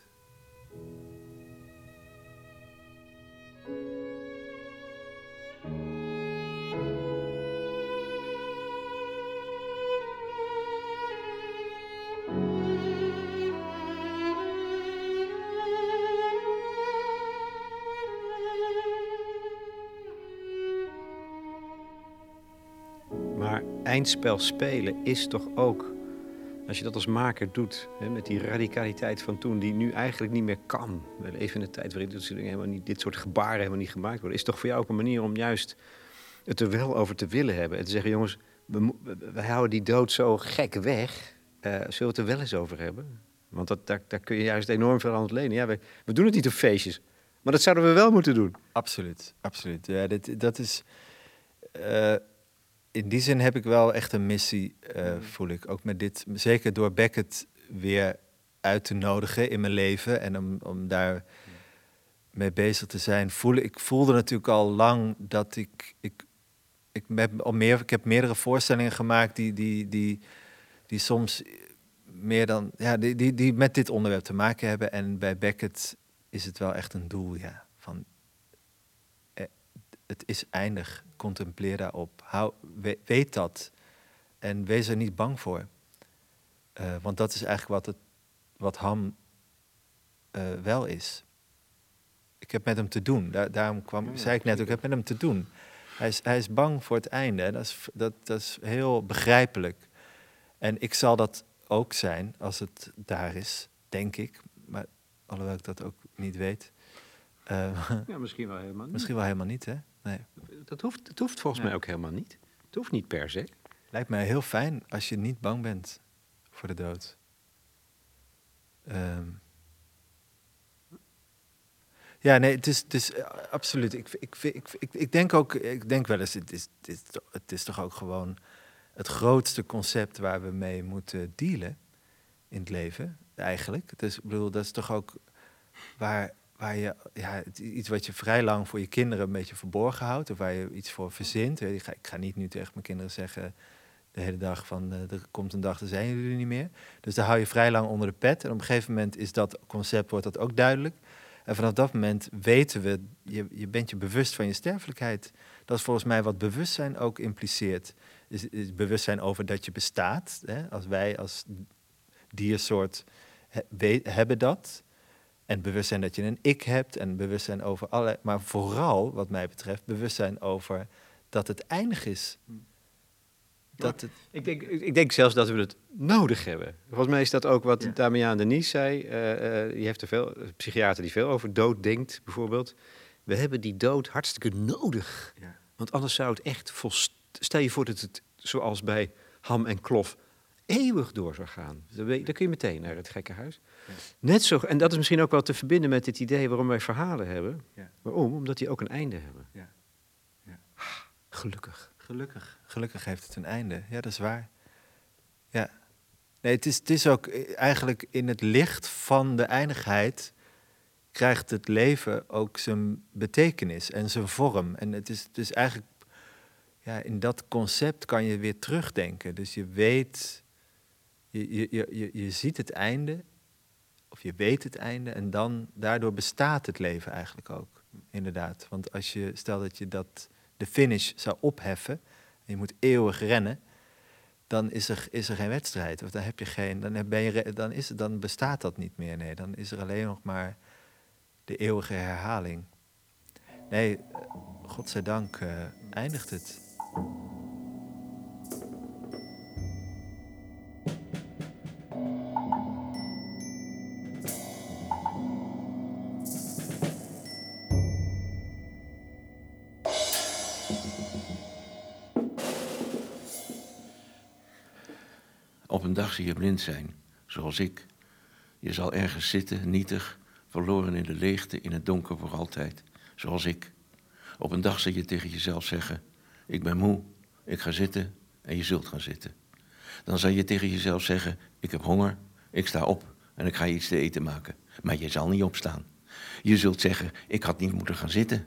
Eindspel spelen is toch ook, als je dat als maker doet, hè, met die radicaliteit van toen, die nu eigenlijk niet meer kan. We leven in een tijd waarin dit soort, helemaal niet, dit soort gebaren helemaal niet gemaakt worden. Is toch voor jou ook een manier om juist het er wel over te willen hebben. En te zeggen, jongens, we, we, houden die dood zo gek weg. Eh, zullen we het er wel eens over hebben? Want dat, daar, daar kun je juist enorm veel aan ontlenen. Ja, we, we doen het niet op feestjes. Maar dat zouden we wel moeten doen. Absoluut, absoluut. Ja, dit, dat is. eh, in die zin heb ik wel echt een missie, eh, voel ik. Ook met dit, zeker door Beckett weer uit te nodigen in mijn leven en om, om daar mee bezig te zijn. Voel, ik voelde natuurlijk al lang dat ik. Ik, ik, heb, al meer, ik heb meerdere voorstellingen gemaakt die, die, die, die soms meer dan. Ja, die, die, die met dit onderwerp te maken hebben. En bij Beckett is het wel echt een doel, ja. Het is eindig. Contempleer daarop. Hou, weet dat. En wees er niet bang voor. Eh, want dat is eigenlijk wat, het, wat Ham eh, wel is. Ik heb met hem te doen. Daar, daarom kwam, zei ik net ook, ik heb met hem te doen. Hij is, hij is bang voor het einde. Dat is, dat, dat is heel begrijpelijk. En ik zal dat ook zijn als het daar is, denk ik. Maar alhoewel ik dat ook niet weet. Uh, ja, misschien wel helemaal <laughs> niet. Misschien wel helemaal niet, hè? Nee. Dat hoeft, het hoeft volgens mij ook helemaal niet. Het hoeft niet per se. Lijkt mij heel fijn als je niet bang bent voor de dood. Um, ja, nee, het is, uh, absoluut. Ik, ik, ik, ik, ik denk ook, ik denk wel eens, het is, het, is, het is toch ook gewoon het grootste concept waar we mee moeten dealen in het leven, eigenlijk. Is, ik bedoel, dat is toch ook waar, waar je, ja, iets wat je vrij lang voor je kinderen een beetje verborgen houdt, of waar je iets voor verzint. Ik ga, ik ga niet nu tegen mijn kinderen zeggen de hele dag van uh, er komt een dag, dan zijn jullie niet meer. Dus daar hou je vrij lang onder de pet. En op een gegeven moment is dat concept, wordt dat ook duidelijk. En vanaf dat moment weten we, je, je bent je bewust van je sterfelijkheid. Dat is volgens mij wat bewustzijn ook impliceert. Is, bewustzijn over dat je bestaat. Hè? Als wij als diersoort he, hebben dat. En bewustzijn dat je een ik hebt. En bewustzijn over alle. Maar vooral, wat mij betreft, bewustzijn over dat het eindig is. Dat het... ik, denk, ik denk zelfs dat we het nodig hebben. Volgens mij is dat ook wat ja. Damian Denis zei. Uh, uh, die heeft er veel, psychiater die veel over dood denkt, bijvoorbeeld. We hebben die dood hartstikke nodig. Ja. Want anders zou het echt volst... Stel je voor dat het, zoals bij Ham en Klof, eeuwig door zou gaan. Dan, dan kun je meteen naar het gekke huis. Ja. Net zo, en dat is misschien ook wel te verbinden met het idee waarom wij verhalen hebben. Waarom? Omdat die ook een einde hebben. Gelukkig. Gelukkig. Gelukkig heeft het een einde. Ja, dat is waar. Ja. Nee, het is, het is ook eh, eigenlijk in het licht van de eindigheid krijgt het leven ook zijn betekenis en zijn vorm. En het is, het is eigenlijk, ja, in dat concept kan je weer terugdenken. Dus je weet, je, je, je, je ziet het einde, of je weet het einde, en dan daardoor bestaat het leven eigenlijk ook. Inderdaad. Want als je, stel dat je dat de finish zou opheffen, en je moet eeuwig rennen, dan is er, is er geen wedstrijd. Of dan, heb je geen, dan, ben je, dan, is, dan bestaat dat niet meer. Nee, dan is er alleen nog maar de eeuwige herhaling. Nee, godzijdank uh, eindigt het. Zie je blind zijn, zoals ik. Je zal ergens zitten, nietig, verloren in de leegte, in het donker voor altijd, zoals ik. Op een dag zal je tegen jezelf zeggen: Ik ben moe, ik ga zitten en je zult gaan zitten. Dan zal je tegen jezelf zeggen: Ik heb honger, ik sta op en ik ga iets te eten maken. Maar je zal niet opstaan. Je zult zeggen: Ik had niet moeten gaan zitten.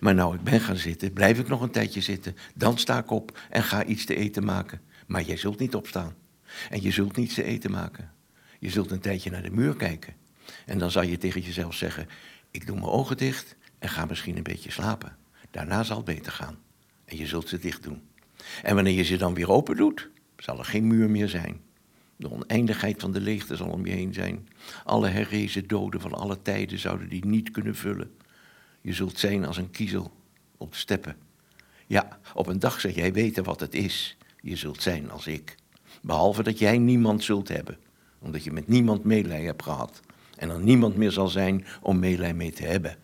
Maar nou ik ben gaan zitten, blijf ik nog een tijdje zitten. Dan sta ik op en ga iets te eten maken. Maar jij zult niet opstaan. En je zult niets te eten maken. Je zult een tijdje naar de muur kijken. En dan zal je tegen jezelf zeggen: Ik doe mijn ogen dicht en ga misschien een beetje slapen. Daarna zal het beter gaan. En je zult ze dicht doen. En wanneer je ze dan weer open doet, zal er geen muur meer zijn. De oneindigheid van de leegte zal om je heen zijn. Alle herrezen doden van alle tijden zouden die niet kunnen vullen. Je zult zijn als een kiezel op steppen. Ja, op een dag zal jij weten wat het is. Je zult zijn als ik. Behalve dat jij niemand zult hebben, omdat je met niemand meelij hebt gehad. En er niemand meer zal zijn om meelij mee te hebben.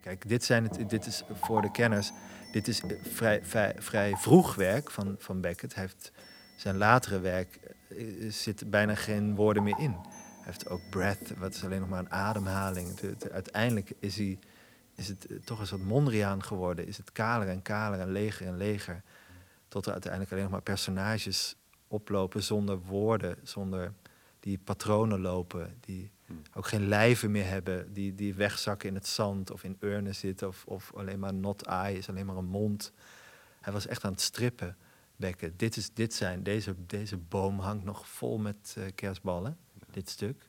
Kijk, dit, zijn het, dit is voor de kenners, dit is vrij, vrij, vrij vroeg werk van, van Beckett. Heeft zijn latere werk eh, zit bijna geen woorden meer in heeft ook breath, wat is alleen nog maar een ademhaling. uiteindelijk is, hij, is het eh, toch eens wat Mondriaan geworden. Is het kaler en kaler en leger en leger. Tot er uiteindelijk alleen nog maar personages oplopen zonder woorden, zonder die patronen lopen, die hmm. ook geen lijven meer hebben, die, die wegzakken in het zand of in urnen zitten, of, of alleen maar not eye is alleen maar een mond. Hij was echt aan het strippen. Bekken. Dit, is, dit zijn, deze, deze boom hangt nog vol met uh, kerstballen dit stuk.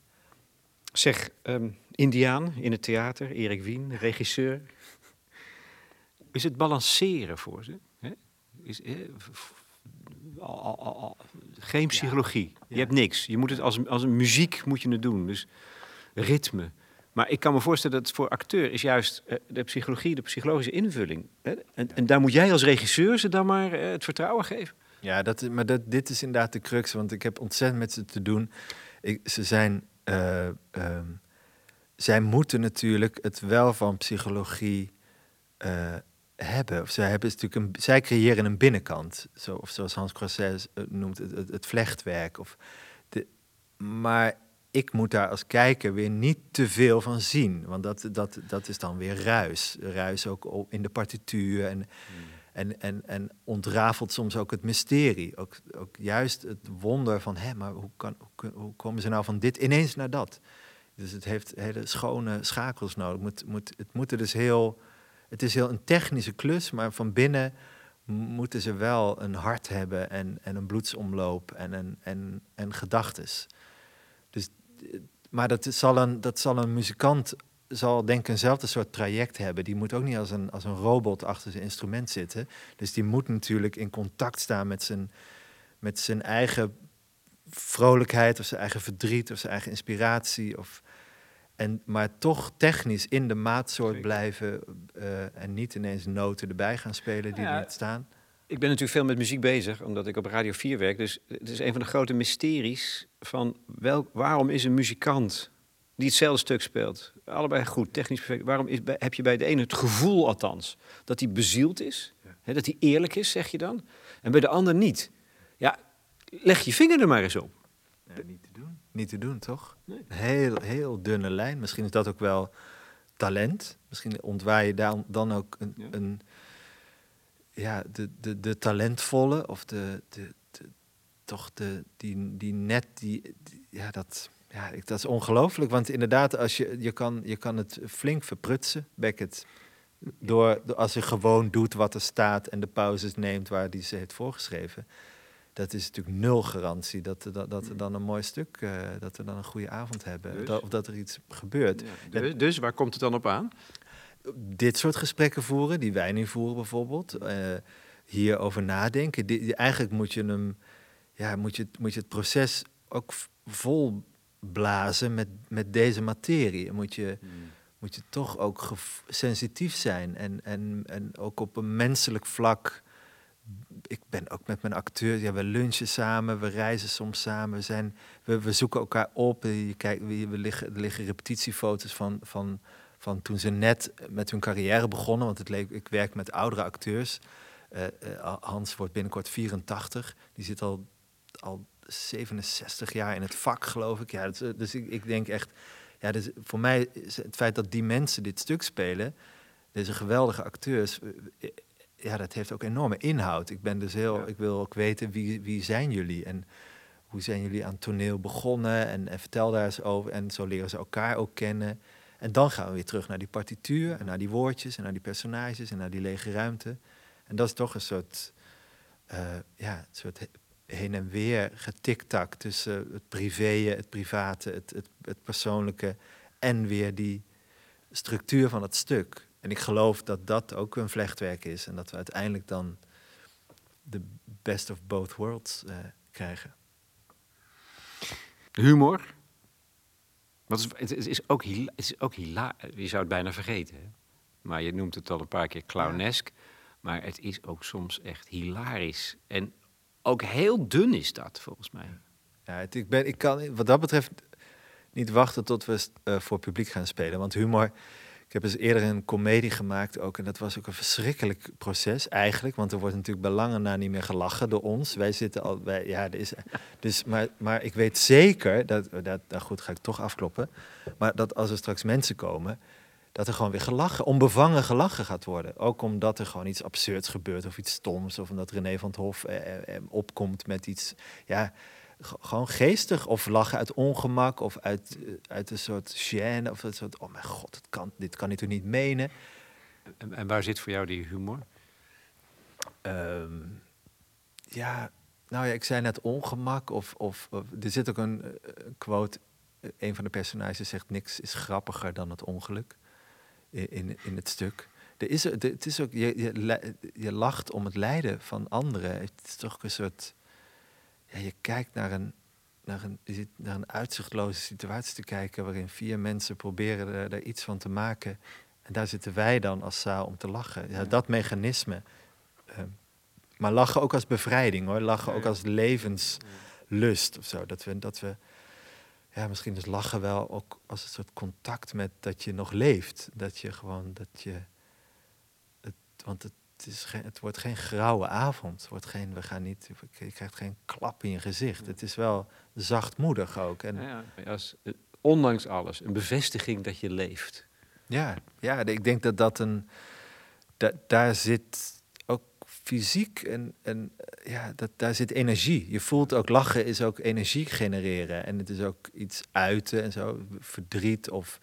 Zeg, um, Indiaan in het theater, Erik Wien, regisseur. Is het balanceren voor ze? Hè? Is, al- al- al- al- geen psychologie. Je Ja. hebt niks. Je moet het als, als een muziek moet je het doen. Dus ritme. Maar ik kan me voorstellen dat voor acteur is juist eh, de psychologie, de psychologische invulling. Hè? En, en daar moet jij als regisseur ze dan maar eh, het vertrouwen geven. Ja, dat, is- maar dat, dit is inderdaad de crux, want ik heb ontzettend met ze te doen. Ik, ze zijn, eh, ehm, zij moeten natuurlijk het wel van psychologie eh, hebben. Of zij, hebben natuurlijk een, zij creëren een binnenkant, zo, of zoals Hans Croces het noemt, het, het, het vlechtwerk. Of de, maar ik moet daar als kijker weer niet te veel van zien, want dat, dat, dat is dan weer ruis. Ruis ook in de partituur en en, en, en ontrafelt soms ook het mysterie. Ook, ook juist het wonder van, hé, maar hoe, kan, hoe, komen ze nou van dit ineens naar dat? Dus het heeft hele schone schakels nodig. Het moet, moet, het moet er dus heel, het is heel een technische klus, maar van binnen moeten ze wel een hart hebben en, en een bloedsomloop en, en, en, en gedachtes. Dus, eh, maar dat zal een, dat zal een muzikant zal denk ik eenzelfde soort traject hebben. Die moet ook niet als een, als een robot achter zijn instrument zitten. Dus die moet natuurlijk in contact staan met zijn, met zijn eigen vrolijkheid of zijn eigen verdriet of zijn eigen inspiratie. Of, en, maar toch technisch in de maatsoort Zeker. blijven eh, en niet ineens noten erbij gaan spelen die Ja, er niet staan. Ik ben natuurlijk veel met muziek bezig, omdat ik op Radio 4 werk. Dus het is een van de grote mysteries van wel, waarom is een muzikant die hetzelfde stuk speelt, allebei goed, technisch perfect, waarom is, heb je bij de ene het gevoel althans dat hij bezield is, hè, dat hij eerlijk is, zeg je dan, en bij de ander niet. Ja, leg je vinger er maar eens op. niet te doen. Niet te doen, toch? Nee. Een heel, heel dunne lijn. Misschien is dat ook wel talent. Misschien ontwaar je daar dan ook een, Ja. een ja, de, de, de talentvolle of de, de, de- toch de, die, die net, die, die- ja, dat, ja, ik, dat is ongelooflijk. Want inderdaad, als je, je, kan, je kan het flink verprutsen, Beckett. Door, door- als je gewoon doet wat er staat en de pauzes neemt waar die ze heeft voorgeschreven. Dat is natuurlijk nul garantie dat, dat, dat er dan een mooi stuk, eh, dat we dan een goede avond hebben. Dus? Dat, of dat er iets gebeurt. dus, dus waar komt het dan op aan? Dit soort gesprekken voeren, die wij nu voeren bijvoorbeeld. eh hierover nadenken. Die, eigenlijk moet je, hem, ja, moet, je, het- moet je het proces ook vol blazen met, met deze materie. Moet je, moet je toch ook sensitief zijn. En, en, en ook op een menselijk vlak. Ik ben ook met mijn acteur. Ja, we lunchen samen, we reizen soms samen. We, zijn, we, we zoeken elkaar op. Je kijkt, we, we liggen, er liggen repetitiefoto's van, van, van toen ze net met hun carrière begonnen. Want het leek, ik werk met oudere acteurs. Eh, eh, Hans wordt binnenkort 84. Die zit al, al 67 jaar in het vak, geloof ik. Ja, dus, eh, dus ik, ik denk echt... Ja, dus voor mij is het feit dat die mensen dit stuk spelen... Deze geweldige acteurs... eh, eh, Ja, dat heeft ook enorme inhoud. Ik ben dus heel... Ja. Ik wil ook weten, wie, wie zijn jullie? En hoe zijn jullie aan toneel begonnen? En, en vertel daar eens over. En zo leren ze elkaar ook kennen. En dan gaan we weer terug naar die partituur... en naar die woordjes en naar die personages... en naar die lege ruimte. En dat is toch een soort, ja, een soort heen en weer getiktak tussen het privé, het private, het, het, het persoonlijke en weer die structuur van het stuk. En ik geloof dat dat ook een vlechtwerk is en dat we uiteindelijk dan de best of both worlds eh, krijgen. Humor. Wat is, het, is- ook het is ook hila Je zou het bijna vergeten. Hè? Maar je noemt het al een paar keer clownesk. Maar het is ook soms echt hilarisch. En ook heel dun is dat, volgens mij. Ja, ik, ben, ik kan wat dat betreft niet wachten tot we eh, voor publiek gaan spelen. Want humor. Ik heb eens eerder een komedie gemaakt ook. En dat was ook een verschrikkelijk proces eigenlijk. Want er wordt natuurlijk bij lange na niet meer gelachen door ons. Wij zitten al bij. Ja, er is, dus, maar, maar ik weet zeker dat. dat nou goed, ga ik toch afkloppen. Maar dat als er straks mensen komen. Dat er gewoon weer gelachen, onbevangen gelachen gaat worden. Ook omdat er gewoon iets absurds gebeurt of iets stoms. Of omdat René van het Hof eh, eh, opkomt met iets. Ja, gewoon geestig of lachen uit ongemak of uit, eh, uit een soort gêne of een soort, oh mijn god, het kan, dit kan ik toch niet menen. En, en waar zit voor jou die humor? Ehm, ja, nou ja, ik zei net ongemak of, of, of- er zit ook een, eh, quote, eh, een van de personages zegt niks is grappiger dan het ongeluk in, in, het stuk. er is, er- het is ook, je, je, je lacht om het lijden van anderen. Het is toch een soort. Ja, je kijkt naar een, naar, een, je zit naar een uitzichtloze situatie te kijken. waarin vier mensen proberen er, daar iets van te maken. En daar zitten wij dan als zaal om te lachen. Ja, dat mechanisme. ehm, maar lachen ook als bevrijding hoor. Lachen ook als levenslust of zo. Dat we, dat we ja, misschien is lachen wel ook als een soort contact met dat je nog leeft. Dat je gewoon, dat je, het, want het, is geen, het wordt geen grauwe avond. Het wordt geen, we gaan niet, je krijgt geen klap in je gezicht. Het is wel zachtmoedig ook. En Ja, ja, als, ondanks alles, een bevestiging dat je leeft. Ja, ja, ik denk dat dat een. Da, daar zit fysiek en, en eh, ja, dat, daar zit energie. Je voelt ook lachen is ook energie genereren. En het is ook iets uiten en zo. Verdriet of.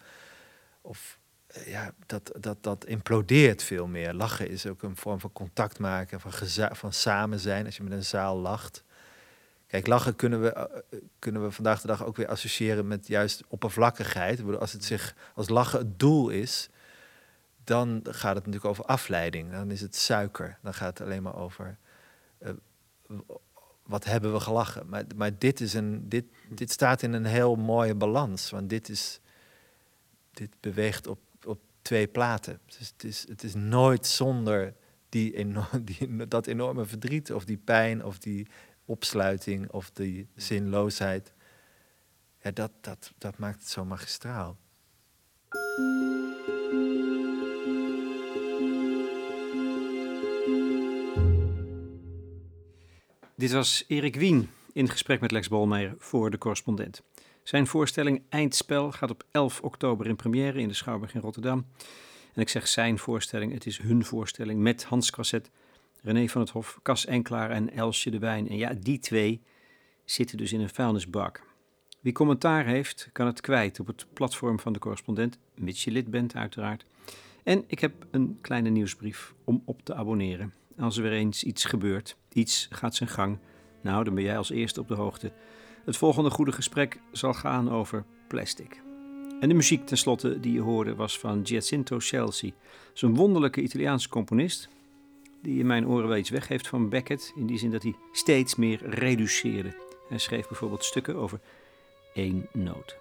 of eh, ja, dat, dat, dat implodeert veel meer. Lachen is ook een vorm van contact maken, van, van samen zijn. Als je met een zaal lacht. Kijk, lachen kunnen we, eh, kunnen we vandaag de dag ook weer associëren met juist oppervlakkigheid. Als, het zich, als lachen het doel is, dan gaat het natuurlijk over afleiding. Dan is het suiker. Dan gaat het alleen maar over eh, wat hebben we gelachen. Maar, maar dit, is een, dit, dit staat in een heel mooie balans. Want dit, is, dit beweegt op, op twee platen. Dus het, is, het is nooit zonder die <laughs> die, dat enorme verdriet of die pijn of die opsluiting of die zinloosheid. Dat, dat, dat maakt het zo magistraal. Dit was Erik Wien in gesprek met Lex Bolmeijer voor de correspondent. Zijn voorstelling Eindspel gaat op 11 oktober in première in de Schouwburg in Rotterdam. En ik zeg zijn voorstelling, het is hun voorstelling met Hans Crasset, René van het Hof, Cas Enklaar en Elsje de Wijn. En ja, die twee zitten dus in een vuilnisbak. Wie commentaar heeft, kan het kwijt op het platform van de correspondent, mits je lid bent uiteraard. En ik heb een kleine nieuwsbrief om op te abonneren. Als er weer eens iets gebeurt, iets gaat zijn gang, nou dan ben jij als eerste op de hoogte. Het volgende goede gesprek zal gaan over plastic. En de muziek tenslotte die je hoorde was van Giacinto Chelsea. Zo'n wonderlijke Italiaanse componist die in mijn oren wel iets weg heeft van Beckett. In die zin dat hij steeds meer reduceerde. Hij schreef bijvoorbeeld stukken over één noot.